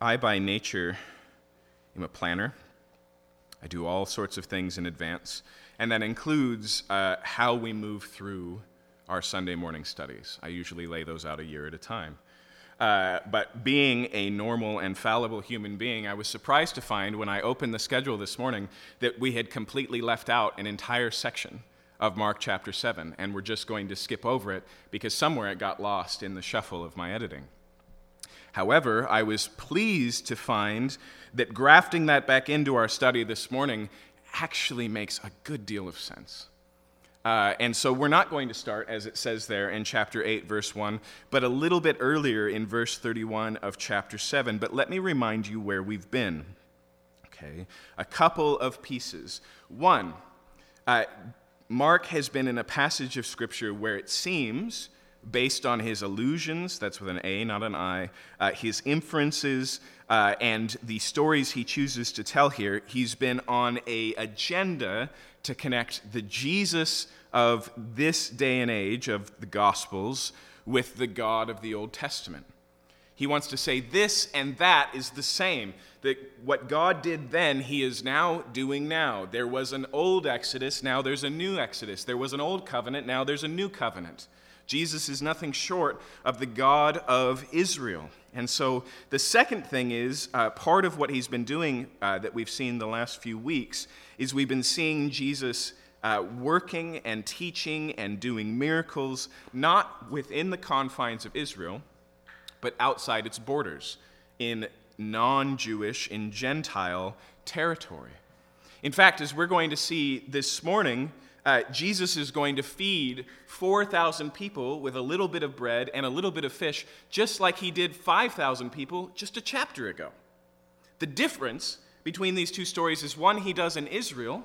I, by nature, am a planner. I do all sorts of things in advance, and that includes uh, how we move through our Sunday morning studies. I usually lay those out a year at a time. Uh, but being a normal and fallible human being, I was surprised to find when I opened the schedule this morning that we had completely left out an entire section of Mark chapter 7, and we're just going to skip over it because somewhere it got lost in the shuffle of my editing. However, I was pleased to find that grafting that back into our study this morning actually makes a good deal of sense. Uh, and so we're not going to start, as it says there in chapter 8, verse 1, but a little bit earlier in verse 31 of chapter 7. But let me remind you where we've been. Okay, a couple of pieces. One, uh, Mark has been in a passage of Scripture where it seems based on his allusions, that's with an A, not an I, uh, his inferences, uh, and the stories he chooses to tell here, he's been on a agenda to connect the Jesus of this day and age of the Gospels with the God of the Old Testament. He wants to say this and that is the same. That what God did then, He is now doing now. There was an old Exodus, now there's a new Exodus. There was an old covenant, now there's a new covenant. Jesus is nothing short of the God of Israel. And so the second thing is uh, part of what he's been doing uh, that we've seen the last few weeks is we've been seeing Jesus uh, working and teaching and doing miracles, not within the confines of Israel, but outside its borders, in non Jewish, in Gentile territory. In fact, as we're going to see this morning, uh, Jesus is going to feed 4,000 people with a little bit of bread and a little bit of fish, just like he did 5,000 people just a chapter ago. The difference between these two stories is one he does in Israel,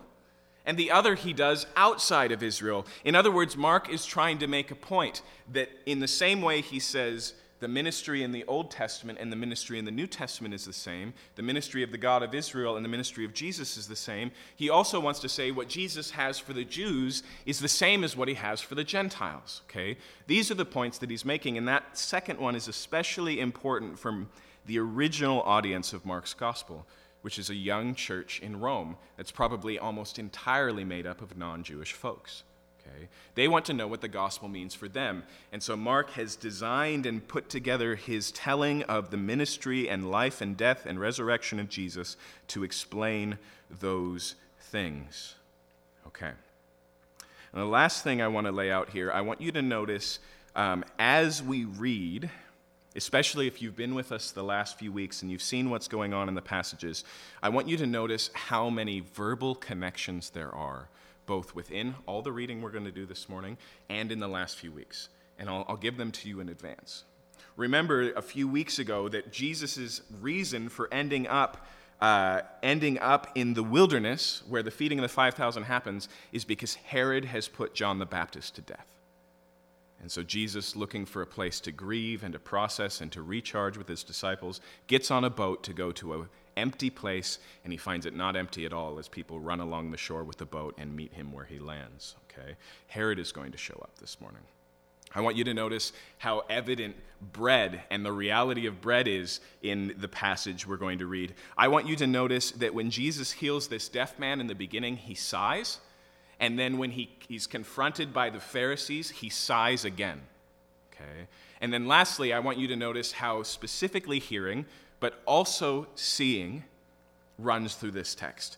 and the other he does outside of Israel. In other words, Mark is trying to make a point that in the same way he says, the ministry in the Old Testament and the ministry in the New Testament is the same. The ministry of the God of Israel and the ministry of Jesus is the same. He also wants to say what Jesus has for the Jews is the same as what he has for the Gentiles. Okay? These are the points that he's making, and that second one is especially important from the original audience of Mark's gospel, which is a young church in Rome that's probably almost entirely made up of non Jewish folks. Okay? They want to know what the gospel means for them. And so Mark has designed and put together his telling of the ministry and life and death and resurrection of Jesus to explain those things. Okay. And the last thing I want to lay out here, I want you to notice um, as we read, especially if you've been with us the last few weeks and you've seen what's going on in the passages, I want you to notice how many verbal connections there are both within all the reading we're going to do this morning and in the last few weeks. And I'll, I'll give them to you in advance. Remember a few weeks ago that Jesus' reason for ending up uh, ending up in the wilderness where the feeding of the 5,000 happens is because Herod has put John the Baptist to death. And so Jesus, looking for a place to grieve and to process and to recharge with his disciples, gets on a boat to go to a empty place, and he finds it not empty at all as people run along the shore with the boat and meet him where he lands. Okay? Herod is going to show up this morning. I want you to notice how evident bread and the reality of bread is in the passage we're going to read. I want you to notice that when Jesus heals this deaf man in the beginning, he sighs. And then when he, he's confronted by the Pharisees, he sighs again. Okay? And then lastly, I want you to notice how specifically hearing, but also seeing runs through this text.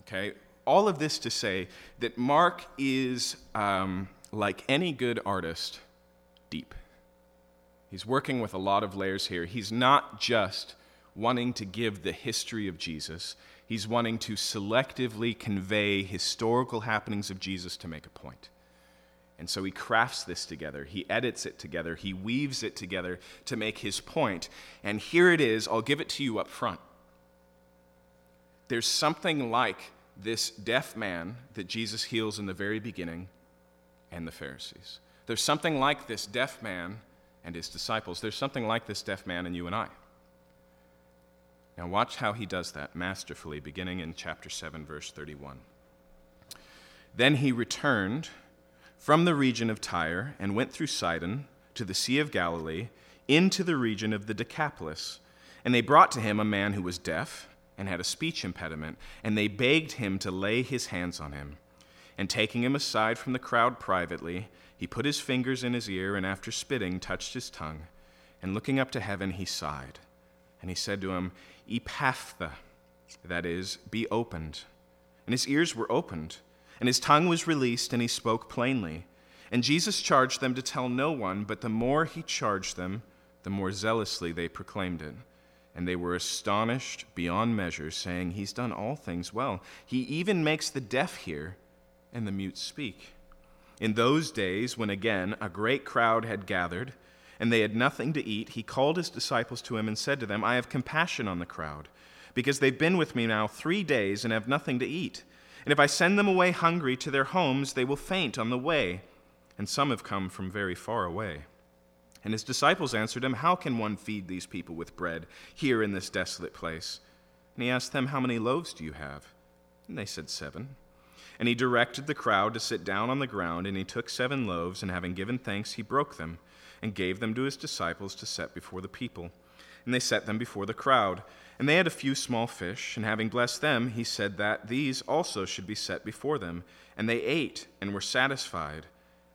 Okay? All of this to say that Mark is, um, like any good artist, deep. He's working with a lot of layers here. He's not just wanting to give the history of Jesus, he's wanting to selectively convey historical happenings of Jesus to make a point. And so he crafts this together, he edits it together, he weaves it together to make his point. And here it is, I'll give it to you up front. There's something like this deaf man that Jesus heals in the very beginning and the Pharisees. There's something like this deaf man and his disciples. There's something like this deaf man and you and I. Now, watch how he does that masterfully, beginning in chapter 7, verse 31. Then he returned from the region of Tyre and went through Sidon to the Sea of Galilee into the region of the Decapolis. And they brought to him a man who was deaf and had a speech impediment, and they begged him to lay his hands on him. And taking him aside from the crowd privately, he put his fingers in his ear, and after spitting, touched his tongue. And looking up to heaven, he sighed. And he said to him, Ephphatha, that is, be opened. And his ears were opened, and his tongue was released, and he spoke plainly. And Jesus charged them to tell no one, but the more he charged them, the more zealously they proclaimed it. And they were astonished beyond measure, saying, He's done all things well. He even makes the deaf hear and the mute speak. In those days, when again a great crowd had gathered, and they had nothing to eat, he called his disciples to him and said to them, I have compassion on the crowd, because they've been with me now three days and have nothing to eat. And if I send them away hungry to their homes, they will faint on the way. And some have come from very far away. And his disciples answered him, How can one feed these people with bread here in this desolate place? And he asked them, How many loaves do you have? And they said, Seven. And he directed the crowd to sit down on the ground, and he took seven loaves, and having given thanks, he broke them, and gave them to his disciples to set before the people. And they set them before the crowd. And they had a few small fish, and having blessed them, he said that these also should be set before them. And they ate and were satisfied.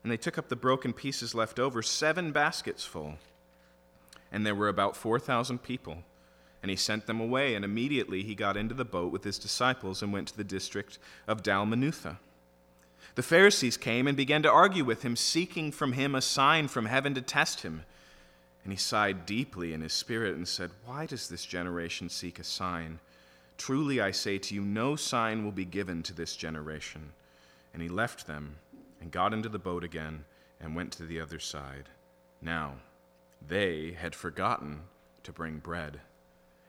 And they took up the broken pieces left over, seven baskets full. And there were about 4,000 people. And he sent them away, and immediately he got into the boat with his disciples and went to the district of Dalmanutha. The Pharisees came and began to argue with him, seeking from him a sign from heaven to test him. And he sighed deeply in his spirit and said, Why does this generation seek a sign? Truly I say to you, no sign will be given to this generation. And he left them and got into the boat again and went to the other side. Now, they had forgotten to bring bread,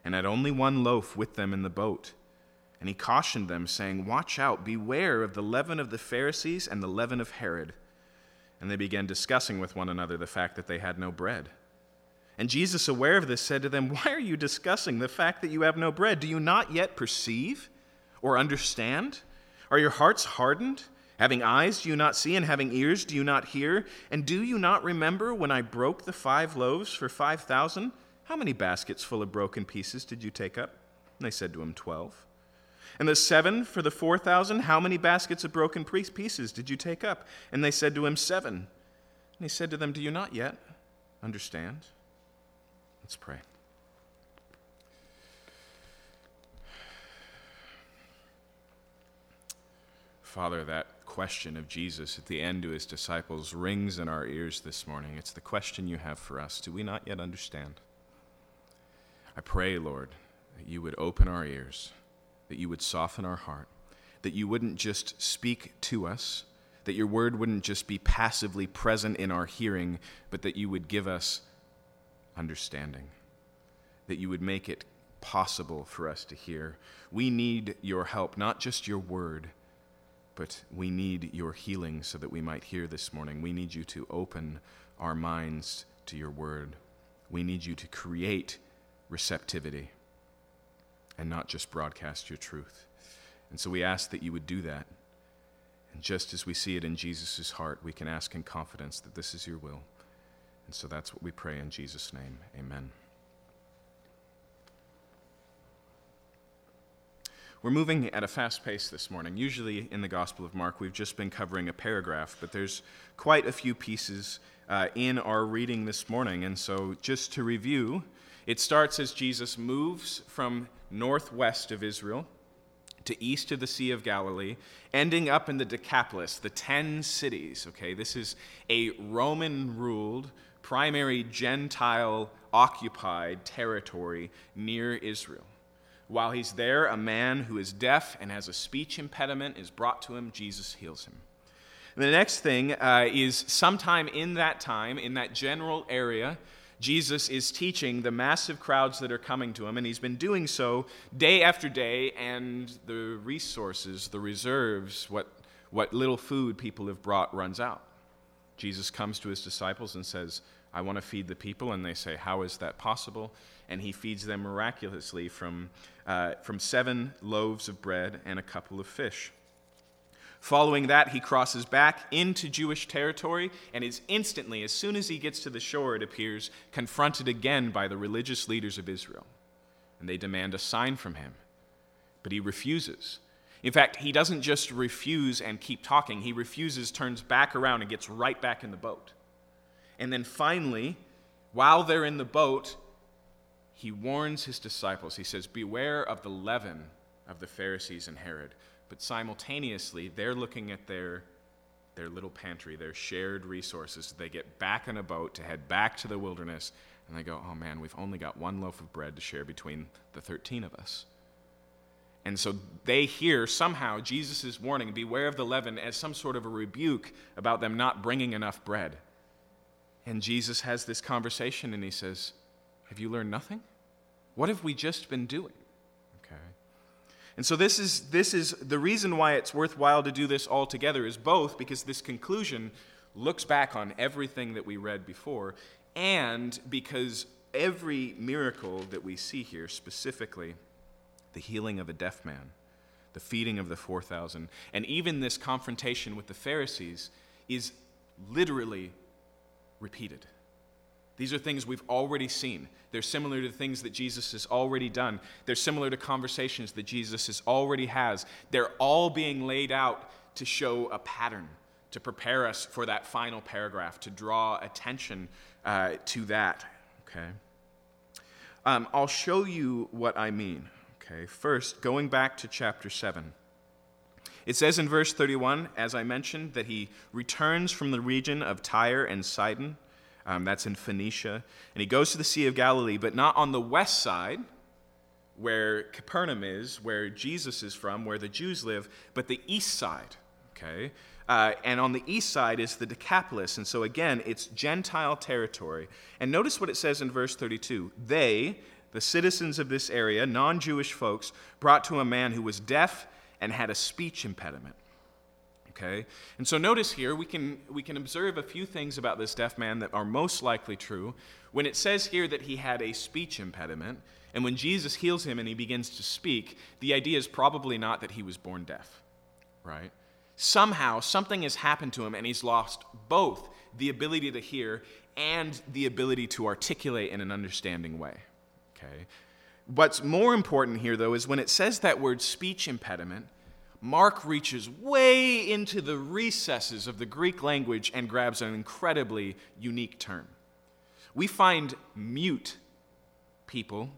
and had only one loaf with them in the boat. And he cautioned them, saying, Watch out, beware of the leaven of the Pharisees and the leaven of Herod. And they began discussing with one another the fact that they had no bread. And Jesus, aware of this, said to them, Why are you discussing the fact that you have no bread? Do you not yet perceive or understand? Are your hearts hardened? Having eyes, do you not see? And having ears, do you not hear? And do you not remember when I broke the five loaves for five thousand? How many baskets full of broken pieces did you take up? And they said to him, Twelve. And the seven for the four thousand, how many baskets of broken pieces did you take up? And they said to him, Seven. And he said to them, Do you not yet understand? Let's pray. Father, that question of Jesus at the end to his disciples rings in our ears this morning. It's the question you have for us. Do we not yet understand? I pray, Lord, that you would open our ears, that you would soften our heart, that you wouldn't just speak to us, that your word wouldn't just be passively present in our hearing, but that you would give us understanding, that you would make it possible for us to hear. We need your help, not just your word but we need your healing so that we might hear this morning. We need you to open our minds to your word. We need you to create receptivity and not just broadcast your truth. And so we ask that you would do that. And just as we see it in Jesus' heart, we can ask in confidence that this is your will. And so that's what we pray in Jesus' name. Amen. We're moving at a fast pace this morning. Usually in the Gospel of Mark, we've just been covering a paragraph, but there's quite a few pieces uh, in our reading this morning. And so, just to review, it starts as Jesus moves from northwest of Israel to east of the Sea of Galilee, ending up in the Decapolis, the ten cities. Okay, this is a Roman ruled, primary Gentile occupied territory near Israel. While he's there, a man who is deaf and has a speech impediment is brought to him. Jesus heals him. And the next thing uh, is sometime in that time, in that general area, Jesus is teaching the massive crowds that are coming to him, and he's been doing so day after day, and the resources, the reserves, what, what little food people have brought runs out. Jesus comes to his disciples and says, I want to feed the people. And they say, How is that possible? And he feeds them miraculously from, uh, from seven loaves of bread and a couple of fish. Following that, he crosses back into Jewish territory and is instantly, as soon as he gets to the shore, it appears, confronted again by the religious leaders of Israel. and they demand a sign from him. But he refuses. In fact, he doesn't just refuse and keep talking, he refuses, turns back around, and gets right back in the boat. And then finally, while they're in the boat, he warns his disciples. He says, Beware of the leaven of the Pharisees and Herod. But simultaneously, they're looking at their, their little pantry, their shared resources. They get back in a boat to head back to the wilderness, and they go, Oh man, we've only got one loaf of bread to share between the 13 of us. And so they hear somehow Jesus' warning, beware of the leaven, as some sort of a rebuke about them not bringing enough bread. And Jesus has this conversation and he says, Have you learned nothing? What have we just been doing? Okay. And so this is this is the reason why it's worthwhile to do this all together is both because this conclusion looks back on everything that we read before and because every miracle that we see here specifically the healing of a deaf man, the feeding of the 4,000, and even this confrontation with the Pharisees is literally repeated. These are things we've already seen. They're similar to things that Jesus has already done. They're similar to conversations that Jesus has already has. They're all being laid out to show a pattern, to prepare us for that final paragraph, to draw attention uh, to that. Okay. Um, I'll show you what I mean. Okay, first, going back to chapter 7. It says in verse 31, as I mentioned, that he returns from the region of Tyre and Sidon. Um, that's in Phoenicia. And he goes to the Sea of Galilee, but not on the west side, where Capernaum is, where Jesus is from, where the Jews live, but the east side. Okay? Uh, and on the east side is the Decapolis. And so again, it's Gentile territory. And notice what it says in verse 32 They, the citizens of this area, non Jewish folks, brought to a man who was deaf and had a speech impediment. Okay? And so notice here, we can, we can observe a few things about this deaf man that are most likely true. When it says here that he had a speech impediment, and when Jesus heals him and he begins to speak, the idea is probably not that he was born deaf, right? Somehow, something has happened to him and he's lost both the ability to hear and the ability to articulate in an understanding way. Okay? What's more important here, though, is when it says that word speech impediment, Mark reaches way into the recesses of the Greek language and grabs an incredibly unique term. We find mute people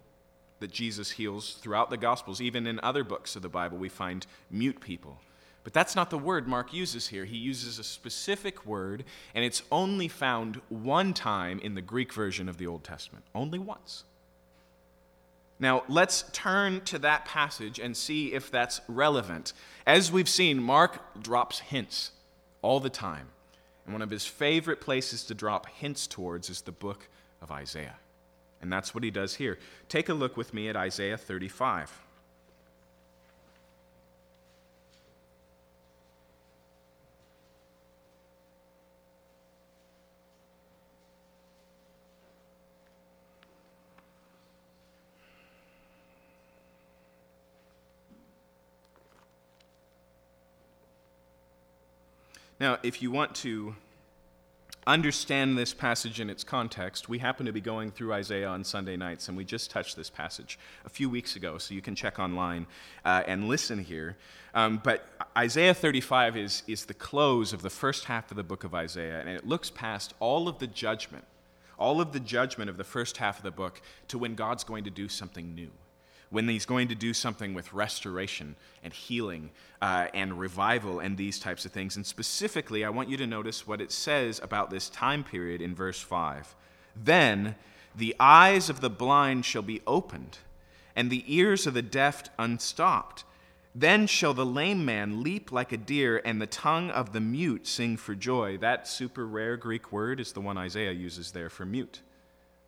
that Jesus heals throughout the Gospels. Even in other books of the Bible, we find mute people. But that's not the word Mark uses here. He uses a specific word, and it's only found one time in the Greek version of the Old Testament. Only once. Now, let's turn to that passage and see if that's relevant. As we've seen, Mark drops hints all the time. And one of his favorite places to drop hints towards is the book of Isaiah. And that's what he does here. Take a look with me at Isaiah 35. Now, if you want to understand this passage in its context, we happen to be going through Isaiah on Sunday nights, and we just touched this passage a few weeks ago, so you can check online uh, and listen here. Um, but Isaiah 35 is, is the close of the first half of the book of Isaiah, and it looks past all of the judgment, all of the judgment of the first half of the book to when God's going to do something new when he's going to do something with restoration and healing uh, and revival and these types of things. And specifically, I want you to notice what it says about this time period in verse 5. Then the eyes of the blind shall be opened, and the ears of the deaf unstopped. Then shall the lame man leap like a deer, and the tongue of the mute sing for joy. That super rare Greek word is the one Isaiah uses there for mute.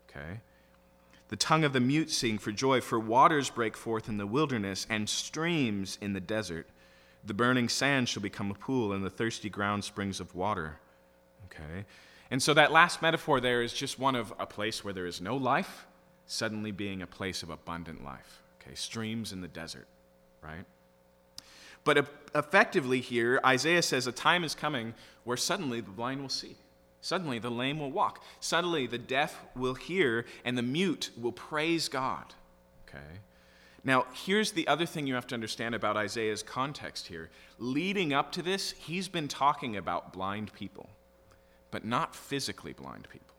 Okay? The tongue of the mute sing for joy, for waters break forth in the wilderness and streams in the desert. The burning sand shall become a pool, and the thirsty ground springs of water. Okay? And so that last metaphor there is just one of a place where there is no life, suddenly being a place of abundant life. Okay? Streams in the desert, right? But effectively, here, Isaiah says a time is coming where suddenly the blind will see. Suddenly, the lame will walk. Suddenly, the deaf will hear, and the mute will praise God. Okay? Now, here's the other thing you have to understand about Isaiah's context here. Leading up to this, he's been talking about blind people, but not physically blind people.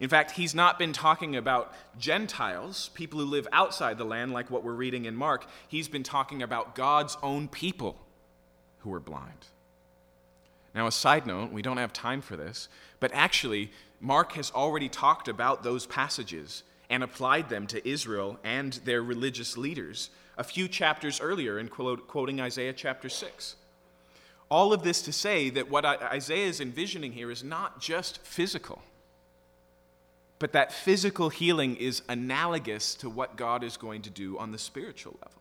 In fact, he's not been talking about Gentiles, people who live outside the land, like what we're reading in Mark. He's been talking about God's own people who are blind. Now, a side note, we don't have time for this, but actually, Mark has already talked about those passages and applied them to Israel and their religious leaders a few chapters earlier in quoting Isaiah chapter 6. All of this to say that what Isaiah is envisioning here is not just physical, but that physical healing is analogous to what God is going to do on the spiritual level.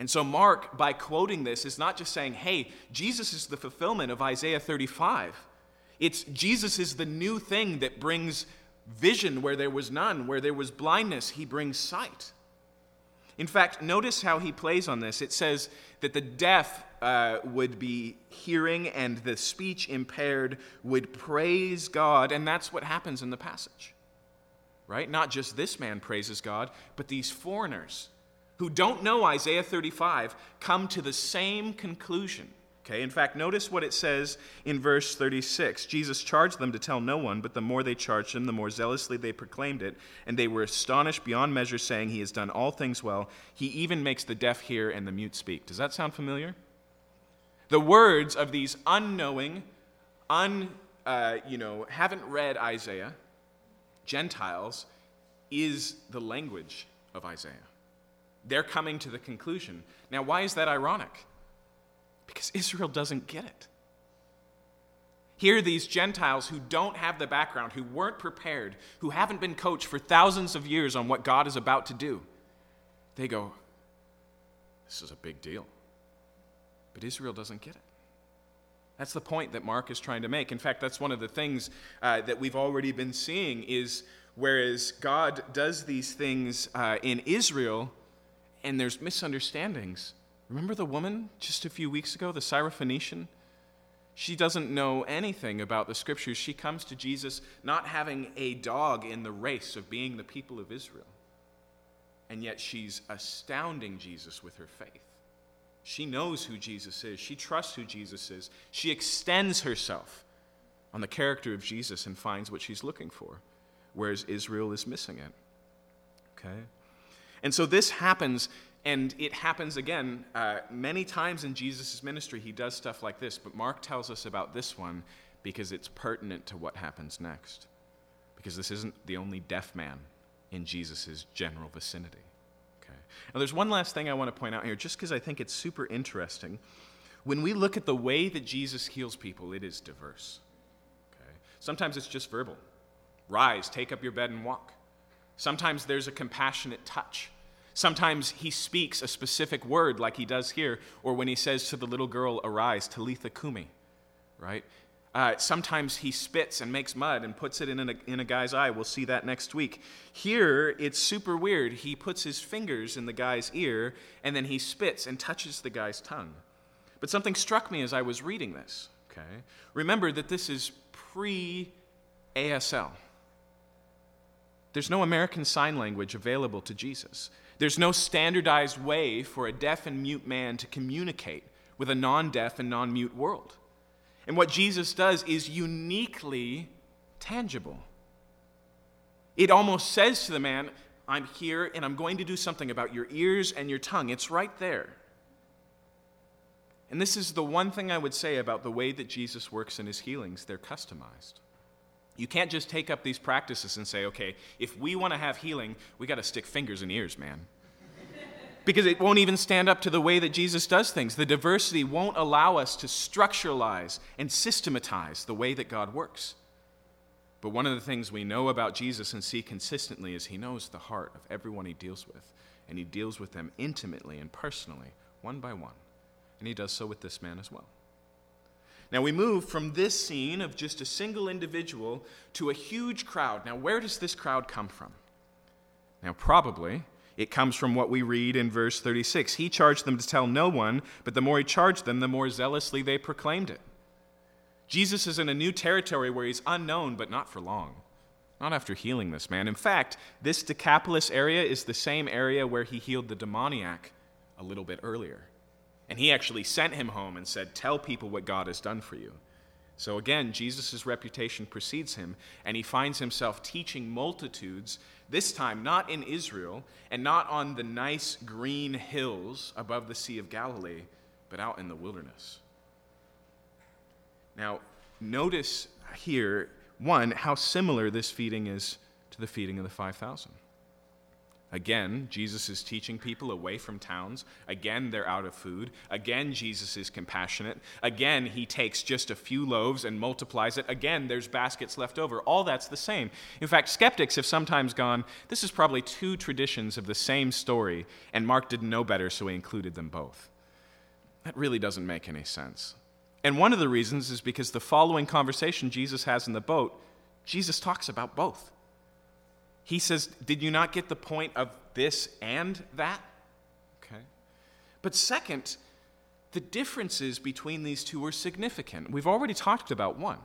And so, Mark, by quoting this, is not just saying, hey, Jesus is the fulfillment of Isaiah 35. It's Jesus is the new thing that brings vision where there was none, where there was blindness, he brings sight. In fact, notice how he plays on this. It says that the deaf uh, would be hearing and the speech impaired would praise God, and that's what happens in the passage. Right? Not just this man praises God, but these foreigners who don't know Isaiah 35 come to the same conclusion. Okay, in fact, notice what it says in verse 36. Jesus charged them to tell no one, but the more they charged him, the more zealously they proclaimed it, and they were astonished beyond measure, saying, He has done all things well. He even makes the deaf hear and the mute speak. Does that sound familiar? The words of these unknowing, un, uh, you know, haven't read Isaiah, Gentiles, is the language of Isaiah. They're coming to the conclusion. Now, why is that ironic? Because Israel doesn't get it. Here, these Gentiles who don't have the background, who weren't prepared, who haven't been coached for thousands of years on what God is about to do, they go, This is a big deal. But Israel doesn't get it. That's the point that Mark is trying to make. In fact, that's one of the things uh, that we've already been seeing is whereas God does these things uh, in Israel and there's misunderstandings, Remember the woman just a few weeks ago, the Syrophoenician? She doesn't know anything about the scriptures. She comes to Jesus not having a dog in the race of being the people of Israel. And yet she's astounding Jesus with her faith. She knows who Jesus is, she trusts who Jesus is. She extends herself on the character of Jesus and finds what she's looking for, whereas Israel is missing it. Okay? And so this happens and it happens again uh, many times in Jesus' ministry. He does stuff like this, but Mark tells us about this one because it's pertinent to what happens next. Because this isn't the only deaf man in Jesus' general vicinity. Okay. Now, there's one last thing I want to point out here, just because I think it's super interesting. When we look at the way that Jesus heals people, it is diverse. Okay. Sometimes it's just verbal rise, take up your bed, and walk. Sometimes there's a compassionate touch Sometimes he speaks a specific word, like he does here, or when he says to the little girl, Arise, Talitha Kumi, right? Uh, sometimes he spits and makes mud and puts it in a, in a guy's eye. We'll see that next week. Here, it's super weird. He puts his fingers in the guy's ear and then he spits and touches the guy's tongue. But something struck me as I was reading this, okay? Remember that this is pre ASL. There's no American Sign Language available to Jesus. There's no standardized way for a deaf and mute man to communicate with a non deaf and non mute world. And what Jesus does is uniquely tangible. It almost says to the man, I'm here and I'm going to do something about your ears and your tongue. It's right there. And this is the one thing I would say about the way that Jesus works in his healings they're customized. You can't just take up these practices and say, okay, if we want to have healing, we got to stick fingers in ears, man. because it won't even stand up to the way that Jesus does things. The diversity won't allow us to structuralize and systematize the way that God works. But one of the things we know about Jesus and see consistently is he knows the heart of everyone he deals with, and he deals with them intimately and personally, one by one. And he does so with this man as well. Now we move from this scene of just a single individual to a huge crowd. Now, where does this crowd come from? Now, probably it comes from what we read in verse 36. He charged them to tell no one, but the more he charged them, the more zealously they proclaimed it. Jesus is in a new territory where he's unknown, but not for long. Not after healing this man. In fact, this Decapolis area is the same area where he healed the demoniac a little bit earlier. And he actually sent him home and said, Tell people what God has done for you. So again, Jesus' reputation precedes him, and he finds himself teaching multitudes, this time not in Israel and not on the nice green hills above the Sea of Galilee, but out in the wilderness. Now, notice here, one, how similar this feeding is to the feeding of the 5,000. Again, Jesus is teaching people away from towns. Again, they're out of food. Again, Jesus is compassionate. Again, he takes just a few loaves and multiplies it. Again, there's baskets left over. All that's the same. In fact, skeptics have sometimes gone, this is probably two traditions of the same story, and Mark didn't know better, so he included them both. That really doesn't make any sense. And one of the reasons is because the following conversation Jesus has in the boat, Jesus talks about both. He says, Did you not get the point of this and that? Okay. But second, the differences between these two are significant. We've already talked about one.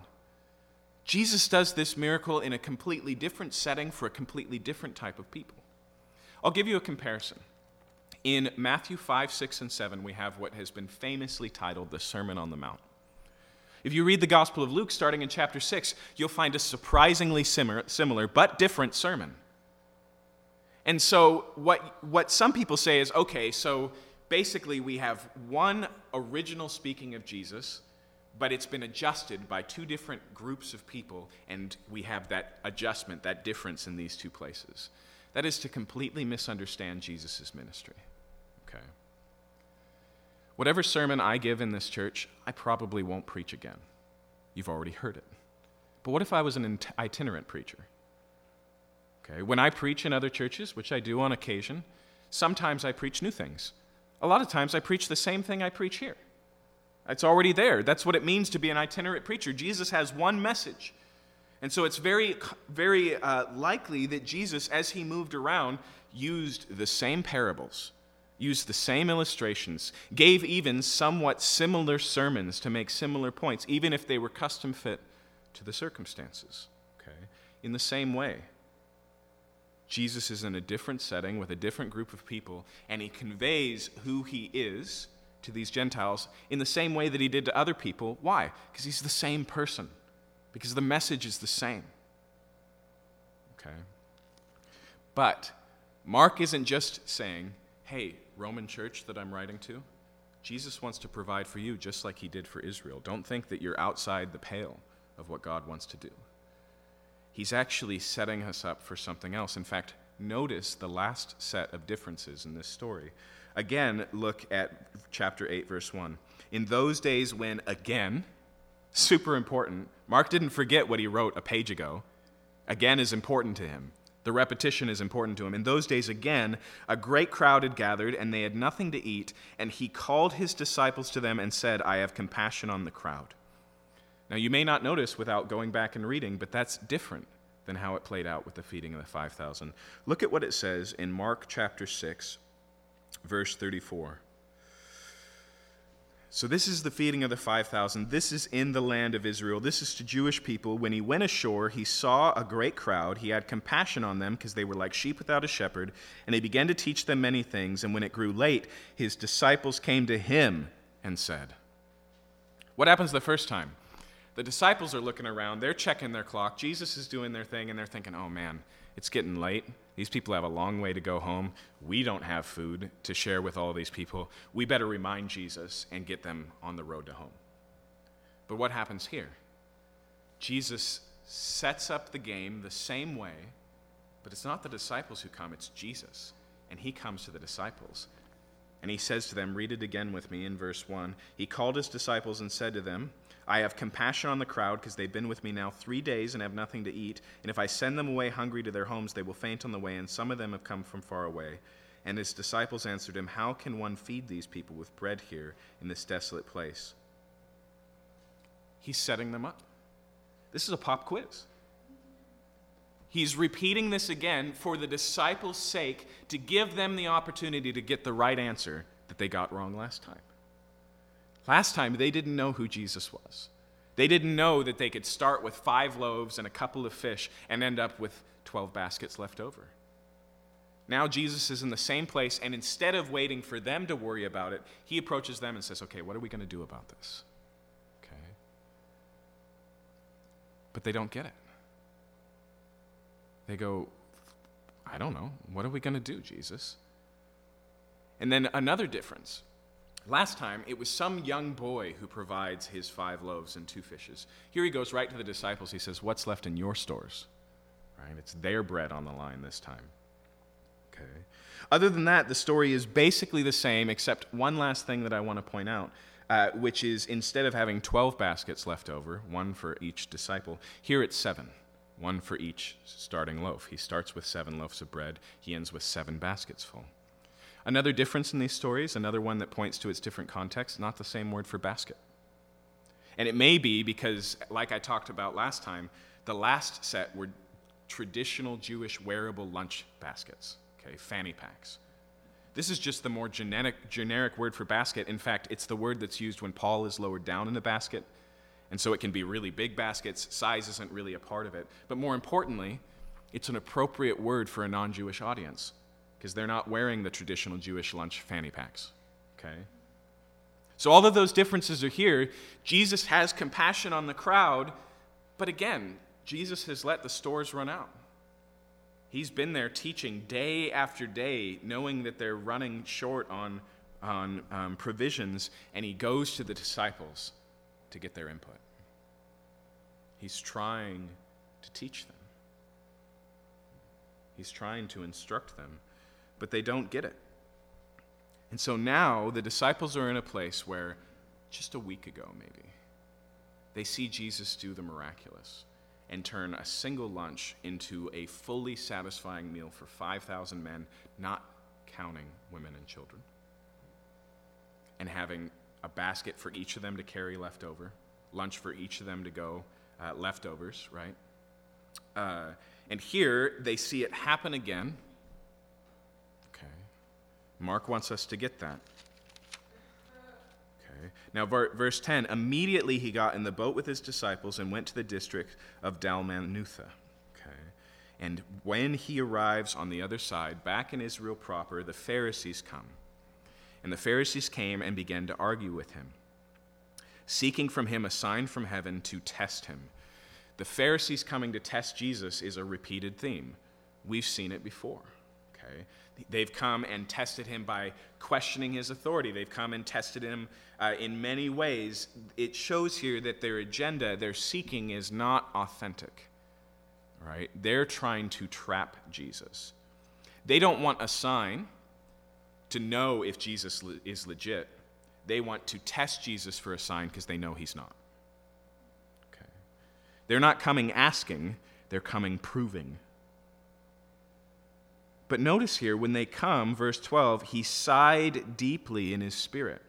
Jesus does this miracle in a completely different setting for a completely different type of people. I'll give you a comparison. In Matthew 5, 6, and 7, we have what has been famously titled the Sermon on the Mount. If you read the Gospel of Luke, starting in chapter 6, you'll find a surprisingly similar, similar but different sermon. And so, what, what some people say is okay, so basically we have one original speaking of Jesus, but it's been adjusted by two different groups of people, and we have that adjustment, that difference in these two places. That is to completely misunderstand Jesus' ministry. Okay? Whatever sermon I give in this church, I probably won't preach again. You've already heard it. But what if I was an itinerant preacher? Okay, when I preach in other churches, which I do on occasion, sometimes I preach new things. A lot of times I preach the same thing I preach here. It's already there. That's what it means to be an itinerant preacher. Jesus has one message. And so it's very, very uh, likely that Jesus, as he moved around, used the same parables used the same illustrations, gave even somewhat similar sermons to make similar points, even if they were custom fit to the circumstances. Okay? In the same way, Jesus is in a different setting with a different group of people, and he conveys who he is to these Gentiles in the same way that he did to other people. Why? Because he's the same person, because the message is the same. Okay? But Mark isn't just saying, hey, Roman church that I'm writing to, Jesus wants to provide for you just like he did for Israel. Don't think that you're outside the pale of what God wants to do. He's actually setting us up for something else. In fact, notice the last set of differences in this story. Again, look at chapter 8, verse 1. In those days when, again, super important, Mark didn't forget what he wrote a page ago, again is important to him. The repetition is important to him. In those days, again, a great crowd had gathered, and they had nothing to eat, and he called his disciples to them and said, I have compassion on the crowd. Now, you may not notice without going back and reading, but that's different than how it played out with the feeding of the 5,000. Look at what it says in Mark chapter 6, verse 34. So, this is the feeding of the 5,000. This is in the land of Israel. This is to Jewish people. When he went ashore, he saw a great crowd. He had compassion on them because they were like sheep without a shepherd. And he began to teach them many things. And when it grew late, his disciples came to him and said, What happens the first time? The disciples are looking around. They're checking their clock. Jesus is doing their thing. And they're thinking, Oh man, it's getting late. These people have a long way to go home. We don't have food to share with all these people. We better remind Jesus and get them on the road to home. But what happens here? Jesus sets up the game the same way, but it's not the disciples who come, it's Jesus. And he comes to the disciples. And he says to them, read it again with me in verse 1. He called his disciples and said to them, I have compassion on the crowd because they've been with me now three days and have nothing to eat. And if I send them away hungry to their homes, they will faint on the way, and some of them have come from far away. And his disciples answered him, How can one feed these people with bread here in this desolate place? He's setting them up. This is a pop quiz. He's repeating this again for the disciples' sake to give them the opportunity to get the right answer that they got wrong last time. Last time, they didn't know who Jesus was. They didn't know that they could start with five loaves and a couple of fish and end up with 12 baskets left over. Now Jesus is in the same place, and instead of waiting for them to worry about it, he approaches them and says, Okay, what are we going to do about this? Okay. But they don't get it. They go, I don't know. What are we going to do, Jesus? And then another difference. Last time, it was some young boy who provides his five loaves and two fishes. Here he goes right to the disciples. He says, What's left in your stores? Right? It's their bread on the line this time. Okay. Other than that, the story is basically the same, except one last thing that I want to point out, uh, which is instead of having 12 baskets left over, one for each disciple, here it's seven, one for each starting loaf. He starts with seven loaves of bread, he ends with seven baskets full. Another difference in these stories, another one that points to its different context, not the same word for basket. And it may be because, like I talked about last time, the last set were traditional Jewish wearable lunch baskets, okay, fanny packs. This is just the more generic, generic word for basket. In fact, it's the word that's used when Paul is lowered down in the basket. And so it can be really big baskets. Size isn't really a part of it. But more importantly, it's an appropriate word for a non Jewish audience because they're not wearing the traditional Jewish lunch fanny packs. Okay? So all of those differences are here. Jesus has compassion on the crowd, but again, Jesus has let the stores run out. He's been there teaching day after day, knowing that they're running short on, on um, provisions, and he goes to the disciples to get their input. He's trying to teach them, he's trying to instruct them but they don't get it. And so now the disciples are in a place where just a week ago, maybe, they see Jesus do the miraculous and turn a single lunch into a fully satisfying meal for 5,000 men, not counting women and children, and having a basket for each of them to carry leftover, lunch for each of them to go, uh, leftovers, right? Uh, and here they see it happen again Mark wants us to get that. Okay. Now, verse 10 immediately he got in the boat with his disciples and went to the district of Dalmanutha. And when he arrives on the other side, back in Israel proper, the Pharisees come. And the Pharisees came and began to argue with him, seeking from him a sign from heaven to test him. The Pharisees coming to test Jesus is a repeated theme. We've seen it before. Okay? They've come and tested him by questioning his authority. They've come and tested him uh, in many ways. It shows here that their agenda, their seeking, is not authentic. Right? They're trying to trap Jesus. They don't want a sign to know if Jesus is legit. They want to test Jesus for a sign because they know he's not. Okay. They're not coming asking, they're coming proving but notice here, when they come, verse 12, he sighed deeply in his spirit.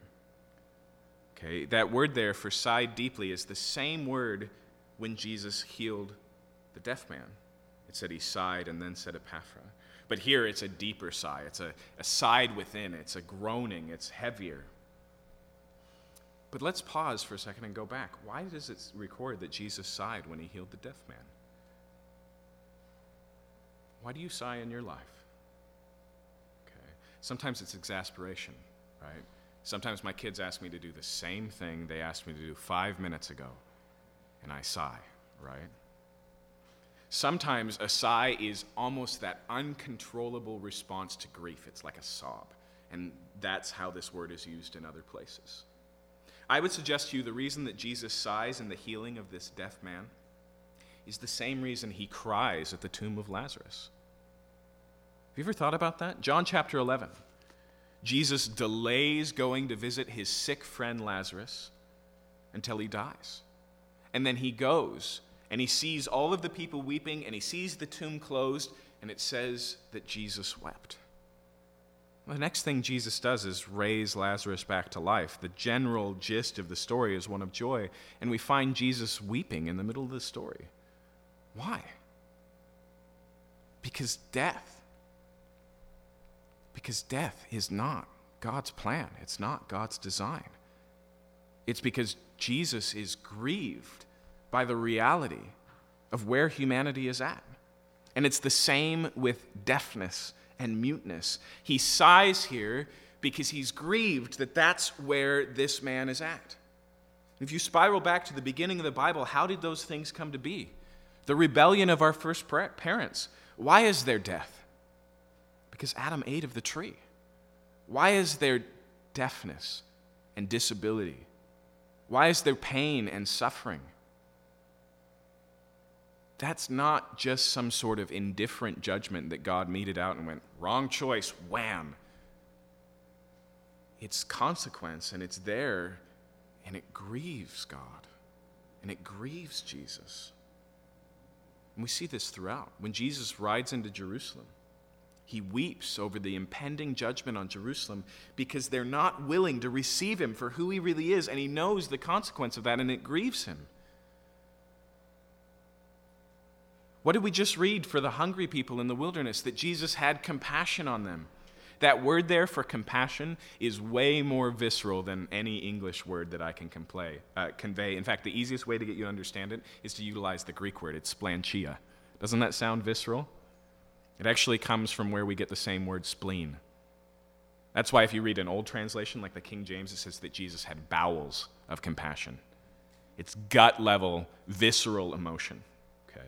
Okay, that word there for sighed deeply is the same word when Jesus healed the deaf man. It said he sighed and then said Ephphatha. But here it's a deeper sigh. It's a, a sighed within, it's a groaning, it's heavier. But let's pause for a second and go back. Why does it record that Jesus sighed when he healed the deaf man? Why do you sigh in your life? Sometimes it's exasperation, right? Sometimes my kids ask me to do the same thing they asked me to do five minutes ago, and I sigh, right? Sometimes a sigh is almost that uncontrollable response to grief. It's like a sob. And that's how this word is used in other places. I would suggest to you the reason that Jesus sighs in the healing of this deaf man is the same reason he cries at the tomb of Lazarus. Have you ever thought about that? John chapter 11. Jesus delays going to visit his sick friend Lazarus until he dies. And then he goes and he sees all of the people weeping and he sees the tomb closed, and it says that Jesus wept. The next thing Jesus does is raise Lazarus back to life. The general gist of the story is one of joy, and we find Jesus weeping in the middle of the story. Why? Because death because death is not God's plan, it's not God's design. It's because Jesus is grieved by the reality of where humanity is at. And it's the same with deafness and muteness. He sighs here because he's grieved that that's where this man is at. If you spiral back to the beginning of the Bible, how did those things come to be? The rebellion of our first parents. Why is there death? Because Adam ate of the tree. Why is there deafness and disability? Why is there pain and suffering? That's not just some sort of indifferent judgment that God meted out and went, wrong choice, wham. It's consequence and it's there and it grieves God and it grieves Jesus. And we see this throughout. When Jesus rides into Jerusalem, he weeps over the impending judgment on Jerusalem because they're not willing to receive him for who he really is, and he knows the consequence of that, and it grieves him. What did we just read for the hungry people in the wilderness? That Jesus had compassion on them. That word there for compassion is way more visceral than any English word that I can complay, uh, convey. In fact, the easiest way to get you to understand it is to utilize the Greek word. It's splanchia. Doesn't that sound visceral? It actually comes from where we get the same word spleen. That's why if you read an old translation like the King James, it says that Jesus had bowels of compassion. It's gut level, visceral emotion. Okay?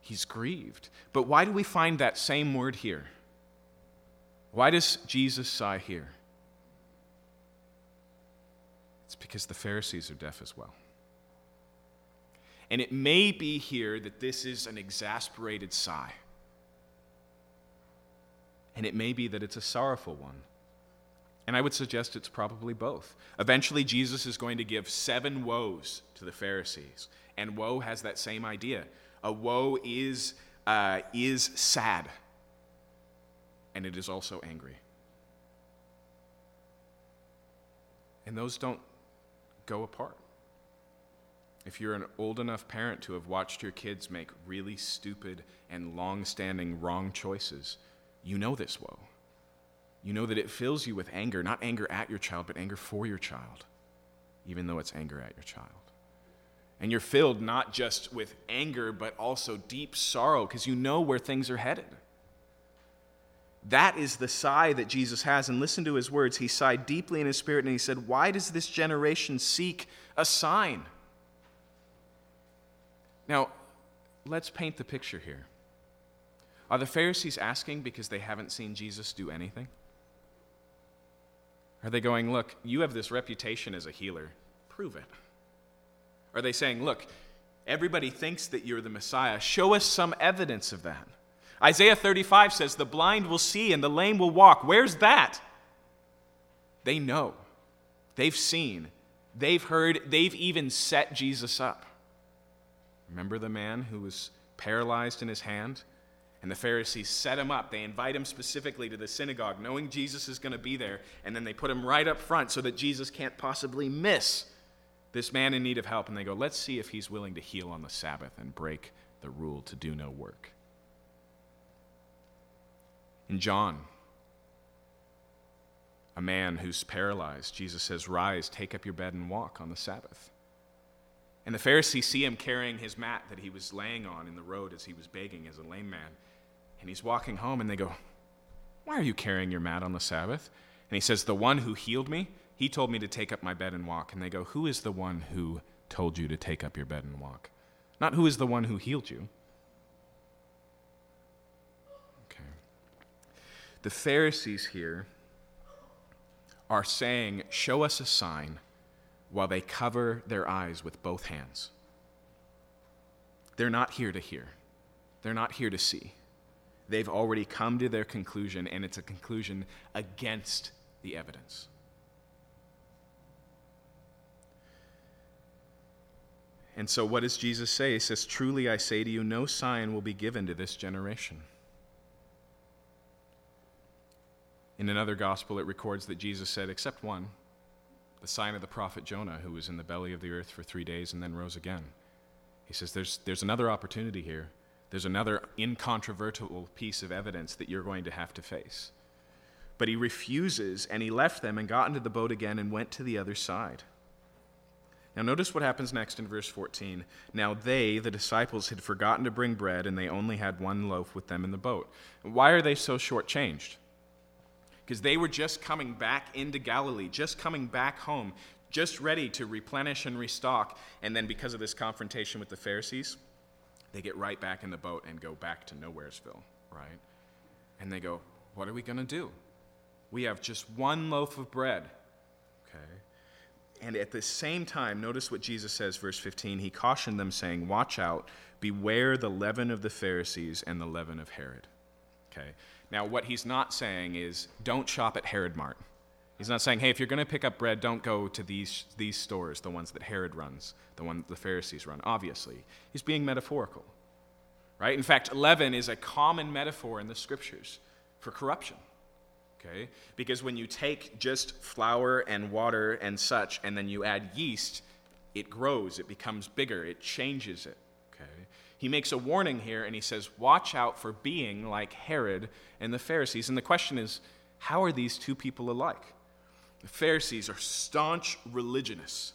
He's grieved. But why do we find that same word here? Why does Jesus sigh here? It's because the Pharisees are deaf as well. And it may be here that this is an exasperated sigh. And it may be that it's a sorrowful one. And I would suggest it's probably both. Eventually, Jesus is going to give seven woes to the Pharisees. And woe has that same idea. A woe is, uh, is sad, and it is also angry. And those don't go apart. If you're an old enough parent to have watched your kids make really stupid and long standing wrong choices, you know this woe. You know that it fills you with anger, not anger at your child, but anger for your child, even though it's anger at your child. And you're filled not just with anger, but also deep sorrow because you know where things are headed. That is the sigh that Jesus has. And listen to his words. He sighed deeply in his spirit and he said, Why does this generation seek a sign? Now, let's paint the picture here. Are the Pharisees asking because they haven't seen Jesus do anything? Are they going, Look, you have this reputation as a healer, prove it? Are they saying, Look, everybody thinks that you're the Messiah, show us some evidence of that? Isaiah 35 says, The blind will see and the lame will walk. Where's that? They know. They've seen. They've heard. They've even set Jesus up. Remember the man who was paralyzed in his hand? And the Pharisees set him up. They invite him specifically to the synagogue, knowing Jesus is going to be there. And then they put him right up front so that Jesus can't possibly miss this man in need of help. And they go, let's see if he's willing to heal on the Sabbath and break the rule to do no work. In John, a man who's paralyzed, Jesus says, Rise, take up your bed, and walk on the Sabbath. And the Pharisees see him carrying his mat that he was laying on in the road as he was begging as a lame man. And he's walking home, and they go, Why are you carrying your mat on the Sabbath? And he says, The one who healed me, he told me to take up my bed and walk. And they go, Who is the one who told you to take up your bed and walk? Not who is the one who healed you. Okay. The Pharisees here are saying, Show us a sign while they cover their eyes with both hands. They're not here to hear, they're not here to see. They've already come to their conclusion, and it's a conclusion against the evidence. And so, what does Jesus say? He says, Truly I say to you, no sign will be given to this generation. In another gospel, it records that Jesus said, Except one the sign of the prophet Jonah, who was in the belly of the earth for three days and then rose again. He says, There's, there's another opportunity here. There's another incontrovertible piece of evidence that you're going to have to face. But he refuses, and he left them and got into the boat again and went to the other side. Now, notice what happens next in verse 14. Now, they, the disciples, had forgotten to bring bread, and they only had one loaf with them in the boat. Why are they so shortchanged? Because they were just coming back into Galilee, just coming back home, just ready to replenish and restock. And then, because of this confrontation with the Pharisees, they get right back in the boat and go back to Nowheresville, right? And they go, What are we going to do? We have just one loaf of bread. Okay. And at the same time, notice what Jesus says, verse 15. He cautioned them, saying, Watch out, beware the leaven of the Pharisees and the leaven of Herod. Okay. Now, what he's not saying is, don't shop at Herod Mart. He's not saying, hey, if you're going to pick up bread, don't go to these, these stores, the ones that Herod runs, the ones the Pharisees run, obviously. He's being metaphorical. Right? In fact, leaven is a common metaphor in the scriptures for corruption okay? Because when you take just flour and water and such, and then you add yeast, it grows, it becomes bigger, it changes it? He makes a warning here, and he says, Watch out for being like Herod and the Pharisees. And the question is, how are these two people alike? The Pharisees are staunch religionists.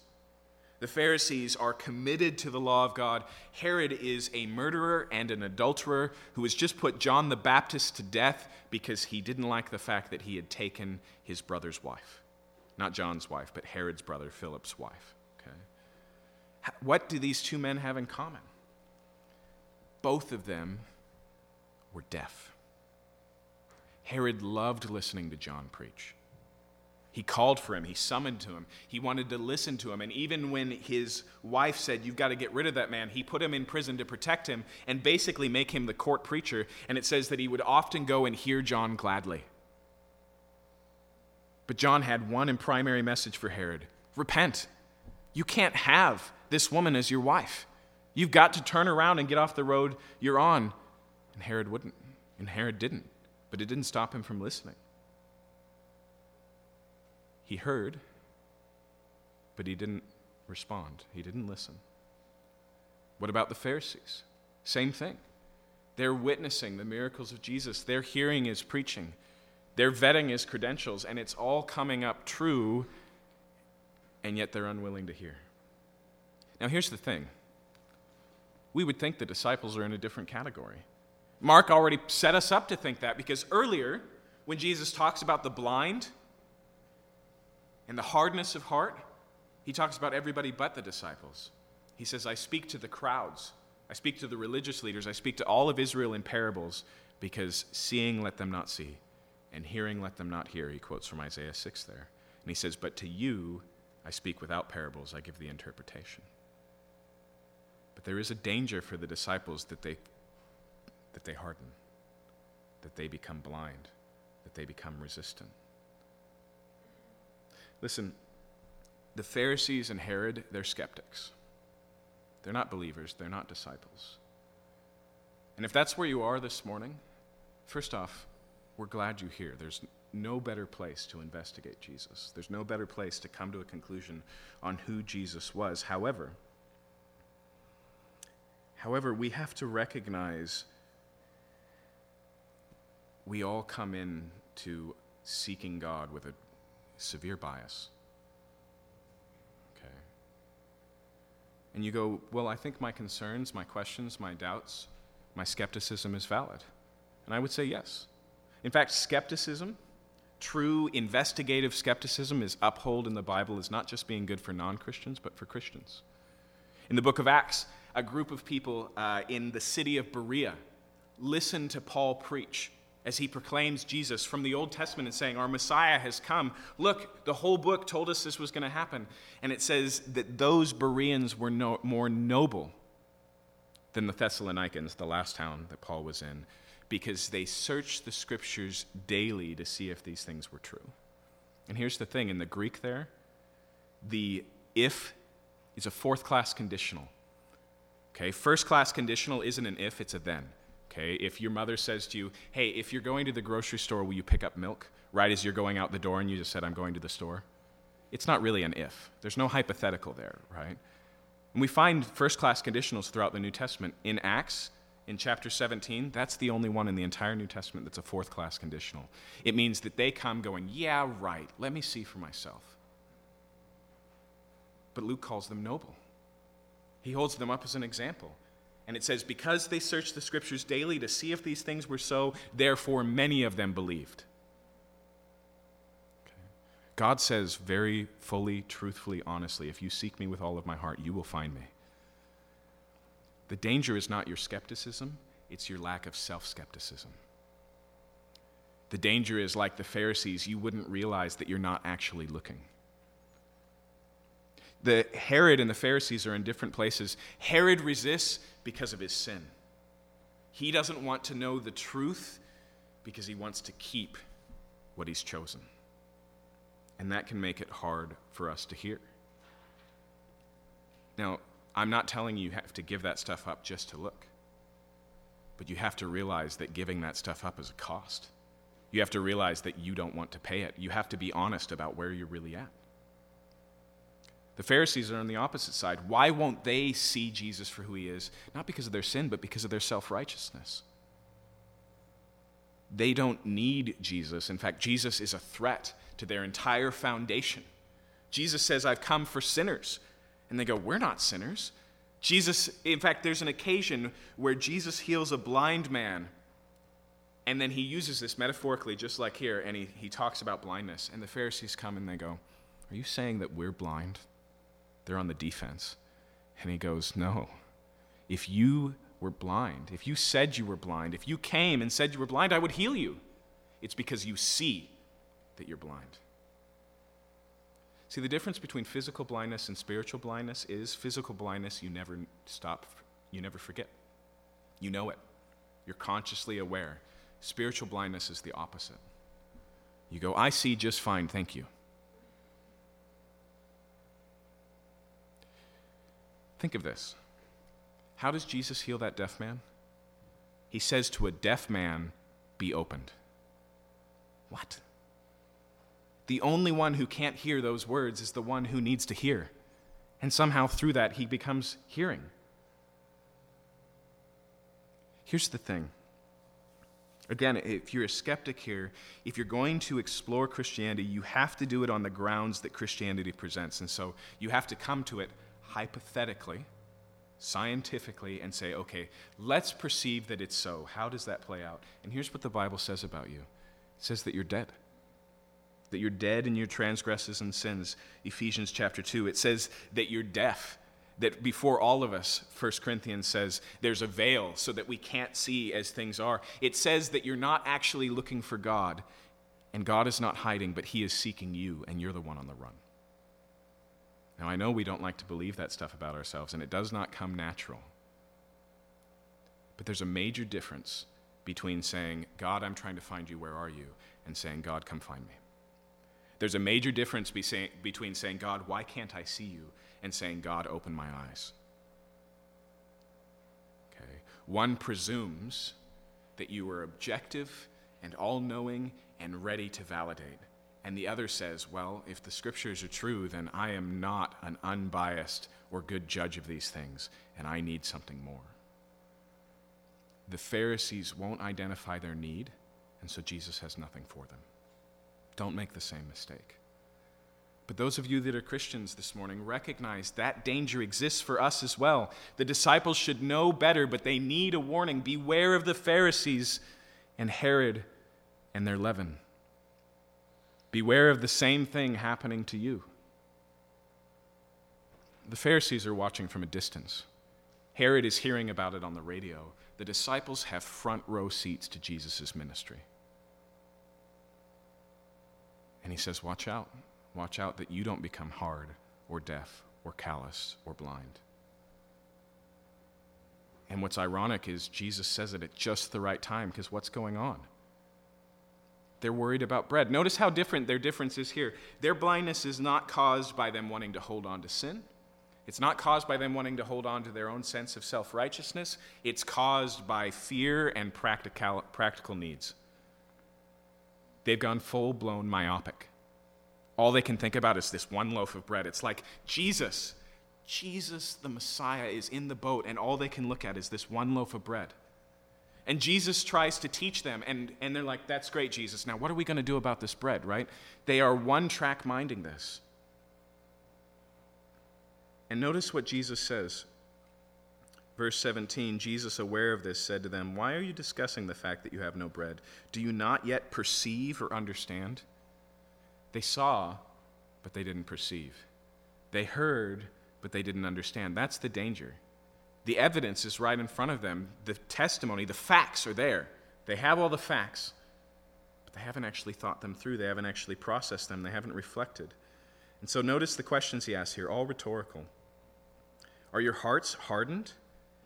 The Pharisees are committed to the law of God. Herod is a murderer and an adulterer who has just put John the Baptist to death because he didn't like the fact that he had taken his brother's wife. Not John's wife, but Herod's brother, Philip's wife. Okay? What do these two men have in common? Both of them were deaf. Herod loved listening to John preach. He called for him. He summoned to him. He wanted to listen to him. And even when his wife said, You've got to get rid of that man, he put him in prison to protect him and basically make him the court preacher. And it says that he would often go and hear John gladly. But John had one and primary message for Herod repent. You can't have this woman as your wife. You've got to turn around and get off the road you're on. And Herod wouldn't. And Herod didn't. But it didn't stop him from listening. He heard, but he didn't respond. He didn't listen. What about the Pharisees? Same thing. They're witnessing the miracles of Jesus, they're hearing his preaching, they're vetting his credentials, and it's all coming up true, and yet they're unwilling to hear. Now, here's the thing we would think the disciples are in a different category. Mark already set us up to think that because earlier, when Jesus talks about the blind and the hardness of heart, he talks about everybody but the disciples. He says, I speak to the crowds, I speak to the religious leaders, I speak to all of Israel in parables, because seeing let them not see, and hearing let them not hear. He quotes from Isaiah 6 there. And he says, But to you I speak without parables, I give the interpretation. But there is a danger for the disciples that they, that they harden, that they become blind, that they become resistant. Listen, the Pharisees and Herod, they're skeptics. They're not believers, they're not disciples. And if that's where you are this morning, first off, we're glad you're here. There's no better place to investigate Jesus. There's no better place to come to a conclusion on who Jesus was. However, however, we have to recognize we all come in to seeking God with a severe bias. Okay. And you go, well, I think my concerns, my questions, my doubts, my skepticism is valid. And I would say yes. In fact, skepticism, true investigative skepticism, is upheld in the Bible as not just being good for non Christians, but for Christians. In the book of Acts, a group of people uh, in the city of Berea listened to Paul preach as he proclaims Jesus from the Old Testament and saying, Our Messiah has come. Look, the whole book told us this was going to happen. And it says that those Bereans were no, more noble than the Thessalonians, the last town that Paul was in, because they searched the scriptures daily to see if these things were true. And here's the thing in the Greek there, the if is a fourth class conditional. Okay, first class conditional isn't an if, it's a then. Okay, if your mother says to you, hey, if you're going to the grocery store, will you pick up milk? Right as you're going out the door and you just said, I'm going to the store. It's not really an if. There's no hypothetical there, right? And we find first class conditionals throughout the New Testament. In Acts, in chapter 17, that's the only one in the entire New Testament that's a fourth class conditional. It means that they come going, Yeah, right, let me see for myself. But Luke calls them noble. He holds them up as an example. And it says, Because they searched the scriptures daily to see if these things were so, therefore many of them believed. Okay. God says very fully, truthfully, honestly, if you seek me with all of my heart, you will find me. The danger is not your skepticism, it's your lack of self skepticism. The danger is like the Pharisees, you wouldn't realize that you're not actually looking. The Herod and the Pharisees are in different places. Herod resists because of his sin. He doesn't want to know the truth because he wants to keep what he's chosen. And that can make it hard for us to hear. Now, I'm not telling you you have to give that stuff up just to look. But you have to realize that giving that stuff up is a cost. You have to realize that you don't want to pay it. You have to be honest about where you're really at. The Pharisees are on the opposite side. Why won't they see Jesus for who he is? Not because of their sin, but because of their self righteousness. They don't need Jesus. In fact, Jesus is a threat to their entire foundation. Jesus says, I've come for sinners. And they go, We're not sinners. Jesus, in fact, there's an occasion where Jesus heals a blind man. And then he uses this metaphorically, just like here, and he, he talks about blindness. And the Pharisees come and they go, Are you saying that we're blind? They're on the defense. And he goes, No. If you were blind, if you said you were blind, if you came and said you were blind, I would heal you. It's because you see that you're blind. See, the difference between physical blindness and spiritual blindness is physical blindness, you never stop, you never forget. You know it, you're consciously aware. Spiritual blindness is the opposite. You go, I see just fine, thank you. Think of this. How does Jesus heal that deaf man? He says to a deaf man, Be opened. What? The only one who can't hear those words is the one who needs to hear. And somehow through that, he becomes hearing. Here's the thing. Again, if you're a skeptic here, if you're going to explore Christianity, you have to do it on the grounds that Christianity presents. And so you have to come to it hypothetically, scientifically, and say, okay, let's perceive that it's so. How does that play out? And here's what the Bible says about you it says that you're dead. That you're dead in your transgressions and sins. Ephesians chapter 2. It says that you're deaf. That before all of us, 1 Corinthians says, there's a veil so that we can't see as things are. It says that you're not actually looking for God, and God is not hiding, but He is seeking you, and you're the one on the run. Now, I know we don't like to believe that stuff about ourselves, and it does not come natural. But there's a major difference between saying, God, I'm trying to find you, where are you? and saying, God, come find me. There's a major difference between saying, God, why can't I see you? and saying, God, open my eyes. Okay. One presumes that you are objective and all knowing and ready to validate. And the other says, well, if the scriptures are true, then I am not an unbiased or good judge of these things, and I need something more. The Pharisees won't identify their need, and so Jesus has nothing for them. Don't make the same mistake. But those of you that are Christians this morning recognize that danger exists for us as well. The disciples should know better, but they need a warning. Beware of the Pharisees and Herod and their leaven. Beware of the same thing happening to you. The Pharisees are watching from a distance. Herod is hearing about it on the radio. The disciples have front row seats to Jesus' ministry. And he says, Watch out. Watch out that you don't become hard or deaf or callous or blind. And what's ironic is Jesus says it at just the right time because what's going on? They're worried about bread. Notice how different their difference is here. Their blindness is not caused by them wanting to hold on to sin. It's not caused by them wanting to hold on to their own sense of self righteousness. It's caused by fear and practical, practical needs. They've gone full blown myopic. All they can think about is this one loaf of bread. It's like Jesus, Jesus the Messiah, is in the boat, and all they can look at is this one loaf of bread. And Jesus tries to teach them, and, and they're like, That's great, Jesus. Now, what are we going to do about this bread, right? They are one track minding this. And notice what Jesus says. Verse 17 Jesus, aware of this, said to them, Why are you discussing the fact that you have no bread? Do you not yet perceive or understand? They saw, but they didn't perceive. They heard, but they didn't understand. That's the danger. The evidence is right in front of them. The testimony, the facts are there. They have all the facts, but they haven't actually thought them through. They haven't actually processed them. They haven't reflected. And so notice the questions he asks here, all rhetorical. Are your hearts hardened?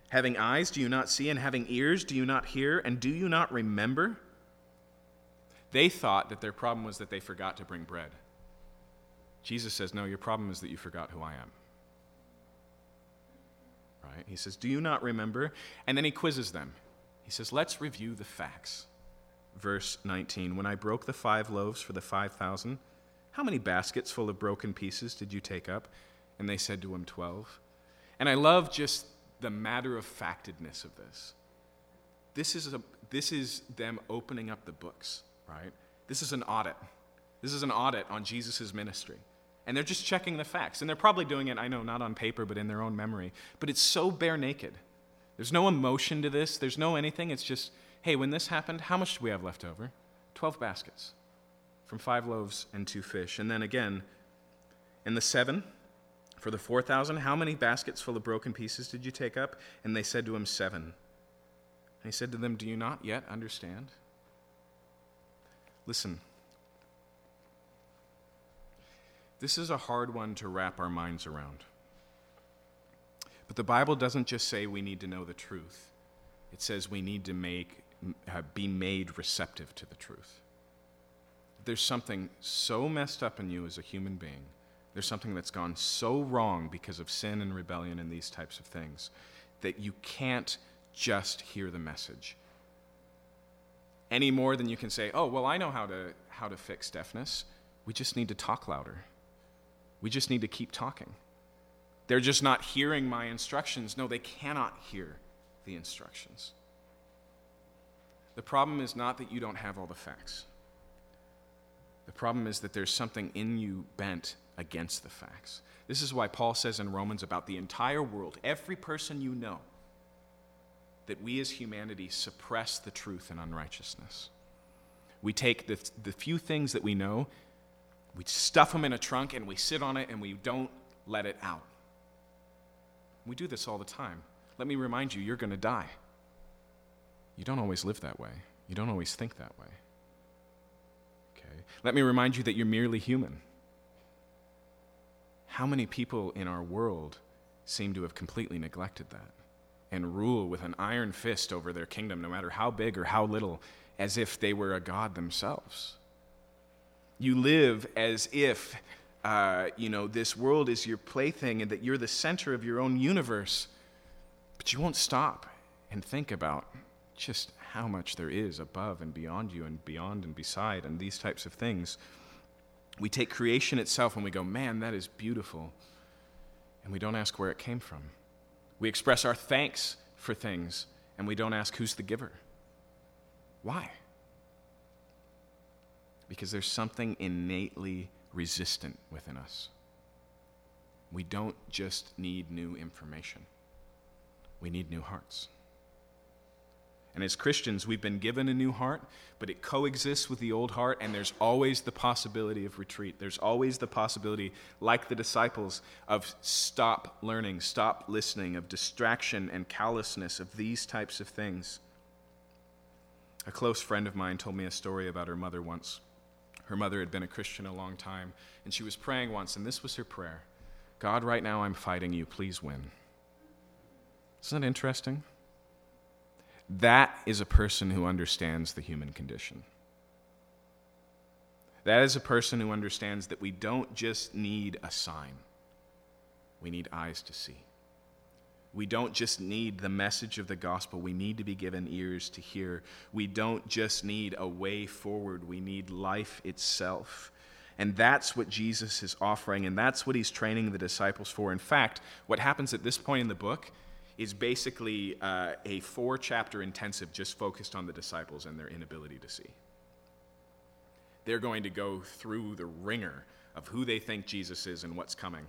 Having eyes, do you not see? And having ears, do you not hear? And do you not remember? They thought that their problem was that they forgot to bring bread. Jesus says, No, your problem is that you forgot who I am. Right? He says, Do you not remember? And then he quizzes them. He says, Let's review the facts. Verse 19 When I broke the five loaves for the 5,000, how many baskets full of broken pieces did you take up? And they said to him, Twelve. And I love just the matter of factedness of this. This is, a, this is them opening up the books, right? This is an audit. This is an audit on Jesus' ministry. And they're just checking the facts. And they're probably doing it, I know, not on paper, but in their own memory. But it's so bare naked. There's no emotion to this, there's no anything. It's just, hey, when this happened, how much do we have left over? 12 baskets from five loaves and two fish. And then again, in the seven, for the 4,000, how many baskets full of broken pieces did you take up? And they said to him, Seven. And he said to them, Do you not yet understand? Listen. This is a hard one to wrap our minds around. But the Bible doesn't just say we need to know the truth, it says we need to make, uh, be made receptive to the truth. There's something so messed up in you as a human being. There's something that's gone so wrong because of sin and rebellion and these types of things that you can't just hear the message any more than you can say, oh, well, I know how to, how to fix deafness. We just need to talk louder. We just need to keep talking. They're just not hearing my instructions. No, they cannot hear the instructions. The problem is not that you don't have all the facts. The problem is that there's something in you bent against the facts. This is why Paul says in Romans about the entire world, every person you know, that we as humanity suppress the truth and unrighteousness. We take the, the few things that we know we stuff them in a trunk and we sit on it and we don't let it out. We do this all the time. Let me remind you, you're going to die. You don't always live that way, you don't always think that way. Okay? Let me remind you that you're merely human. How many people in our world seem to have completely neglected that and rule with an iron fist over their kingdom, no matter how big or how little, as if they were a god themselves? You live as if, uh, you know, this world is your plaything and that you're the center of your own universe. But you won't stop and think about just how much there is above and beyond you and beyond and beside and these types of things. We take creation itself and we go, man, that is beautiful. And we don't ask where it came from. We express our thanks for things and we don't ask who's the giver. Why? Because there's something innately resistant within us. We don't just need new information, we need new hearts. And as Christians, we've been given a new heart, but it coexists with the old heart, and there's always the possibility of retreat. There's always the possibility, like the disciples, of stop learning, stop listening, of distraction and callousness, of these types of things. A close friend of mine told me a story about her mother once. Her mother had been a Christian a long time, and she was praying once, and this was her prayer God, right now I'm fighting you. Please win. Isn't that interesting? That is a person who understands the human condition. That is a person who understands that we don't just need a sign, we need eyes to see. We don't just need the message of the gospel, we need to be given ears to hear. We don't just need a way forward, we need life itself. And that's what Jesus is offering, and that's what he's training the disciples for. In fact, what happens at this point in the book is basically uh, a four chapter intensive just focused on the disciples and their inability to see. They're going to go through the wringer of who they think Jesus is and what's coming.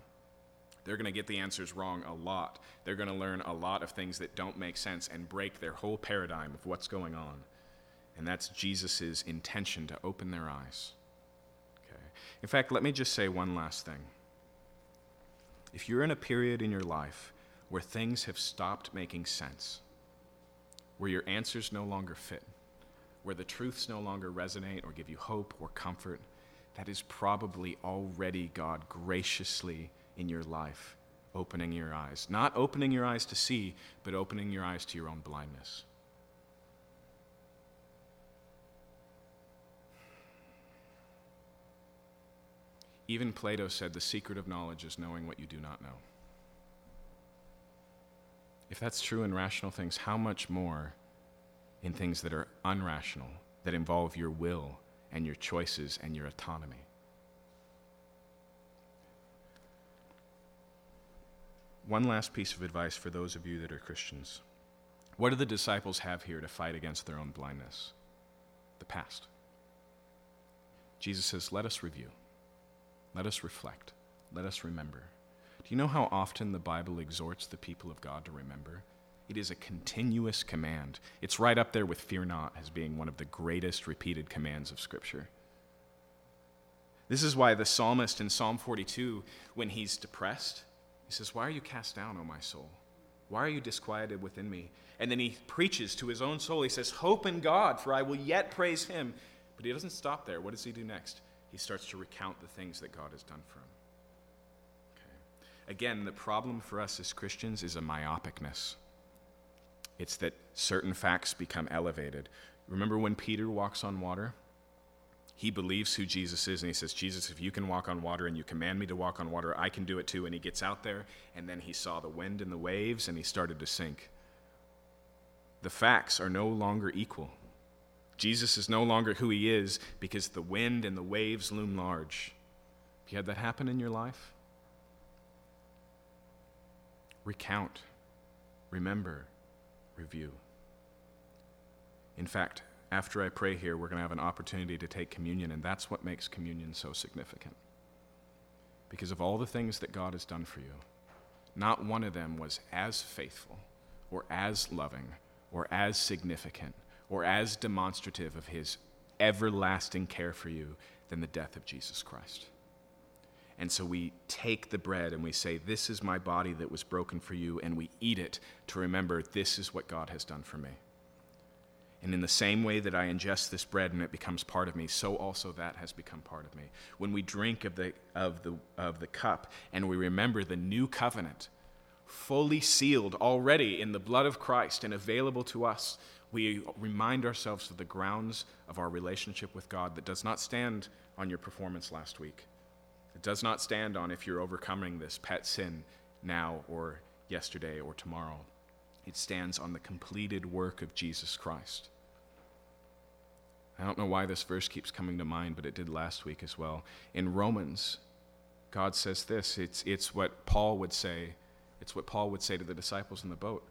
They're going to get the answers wrong a lot. They're going to learn a lot of things that don't make sense and break their whole paradigm of what's going on. And that's Jesus' intention to open their eyes. Okay. In fact, let me just say one last thing. If you're in a period in your life where things have stopped making sense, where your answers no longer fit, where the truths no longer resonate or give you hope or comfort, that is probably already God graciously in your life opening your eyes. Not opening your eyes to see, but opening your eyes to your own blindness. Even Plato said the secret of knowledge is knowing what you do not know. If that's true in rational things, how much more in things that are unrational, that involve your will and your choices and your autonomy? One last piece of advice for those of you that are Christians. What do the disciples have here to fight against their own blindness? The past. Jesus says, Let us review. Let us reflect. Let us remember. Do you know how often the Bible exhorts the people of God to remember? It is a continuous command. It's right up there with fear not as being one of the greatest repeated commands of Scripture. This is why the psalmist in Psalm 42, when he's depressed, he says, Why are you cast down, O my soul? Why are you disquieted within me? And then he preaches to his own soul. He says, Hope in God, for I will yet praise him. But he doesn't stop there. What does he do next? he starts to recount the things that God has done for him. Okay. Again, the problem for us as Christians is a myopicness. It's that certain facts become elevated. Remember when Peter walks on water? He believes who Jesus is, and he says, Jesus, if you can walk on water and you command me to walk on water, I can do it too. And he gets out there, and then he saw the wind and the waves, and he started to sink. The facts are no longer equal. Jesus is no longer who he is because the wind and the waves loom large. Have you had that happen in your life? Recount, remember, review. In fact, after I pray here, we're going to have an opportunity to take communion, and that's what makes communion so significant. Because of all the things that God has done for you, not one of them was as faithful or as loving or as significant or as demonstrative of his everlasting care for you than the death of Jesus Christ. And so we take the bread and we say, This is my body that was broken for you, and we eat it to remember this is what God has done for me. And in the same way that I ingest this bread and it becomes part of me, so also that has become part of me. When we drink of the, of the, of the cup and we remember the new covenant, fully sealed already in the blood of Christ and available to us, we remind ourselves of the grounds of our relationship with God that does not stand on your performance last week. It does not stand on if you're overcoming this pet sin now or yesterday or tomorrow. It stands on the completed work of Jesus Christ. I don't know why this verse keeps coming to mind, but it did last week as well. In Romans, God says this it's, it's what Paul would say. It's what Paul would say to the disciples in the boat.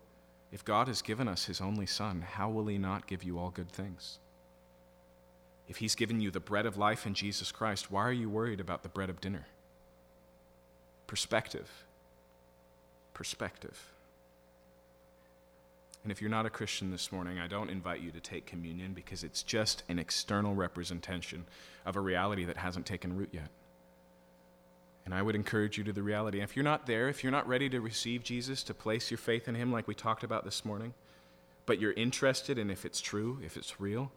If God has given us his only Son, how will he not give you all good things? If he's given you the bread of life in Jesus Christ, why are you worried about the bread of dinner? Perspective. Perspective. And if you're not a Christian this morning, I don't invite you to take communion because it's just an external representation of a reality that hasn't taken root yet. And I would encourage you to the reality. If you're not there, if you're not ready to receive Jesus, to place your faith in Him like we talked about this morning, but you're interested in if it's true, if it's real,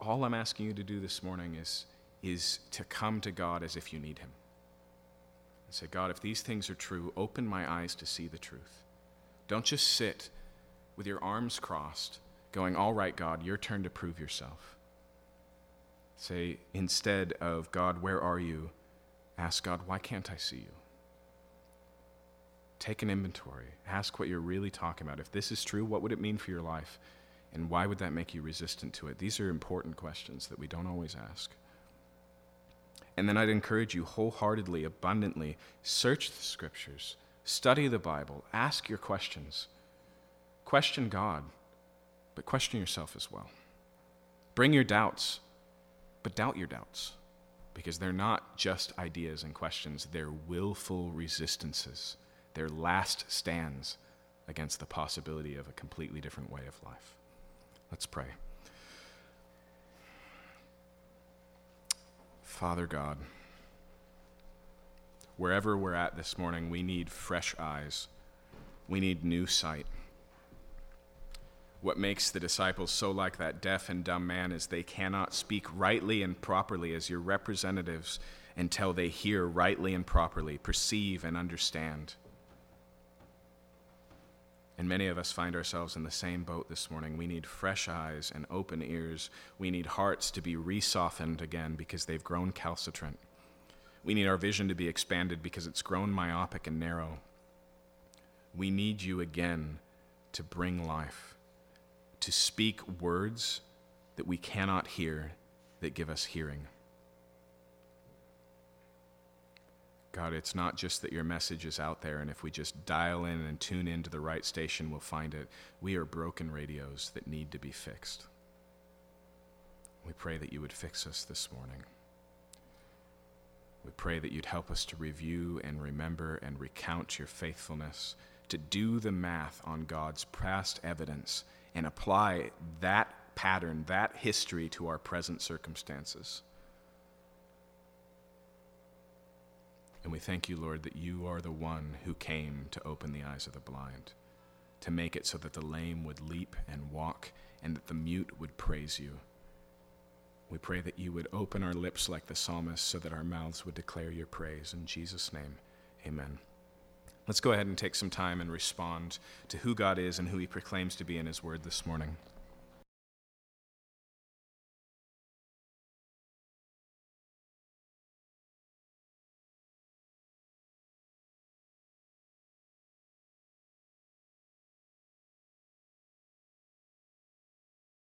all I'm asking you to do this morning is, is to come to God as if you need Him. And say, God, if these things are true, open my eyes to see the truth. Don't just sit with your arms crossed, going, All right, God, your turn to prove yourself. Say, instead of, God, where are you? Ask God, why can't I see you? Take an inventory. Ask what you're really talking about. If this is true, what would it mean for your life? And why would that make you resistant to it? These are important questions that we don't always ask. And then I'd encourage you wholeheartedly, abundantly, search the scriptures. Study the Bible. Ask your questions. Question God, but question yourself as well. Bring your doubts, but doubt your doubts, because they're not just ideas and questions, they're willful resistances, they're last stands against the possibility of a completely different way of life. Let's pray. Father God, wherever we're at this morning, we need fresh eyes. We need new sight. What makes the disciples so like that deaf and dumb man is they cannot speak rightly and properly as your representatives until they hear rightly and properly, perceive and understand. And many of us find ourselves in the same boat this morning. We need fresh eyes and open ears. We need hearts to be resoftened again because they've grown calcitrant. We need our vision to be expanded because it's grown myopic and narrow. We need you again to bring life, to speak words that we cannot hear that give us hearing. God, it's not just that your message is out there, and if we just dial in and tune into the right station, we'll find it. We are broken radios that need to be fixed. We pray that you would fix us this morning. We pray that you'd help us to review and remember and recount your faithfulness, to do the math on God's past evidence and apply that pattern, that history to our present circumstances. And we thank you, Lord, that you are the one who came to open the eyes of the blind, to make it so that the lame would leap and walk, and that the mute would praise you. We pray that you would open our lips like the psalmist so that our mouths would declare your praise. In Jesus' name, amen. Let's go ahead and take some time and respond to who God is and who he proclaims to be in his word this morning.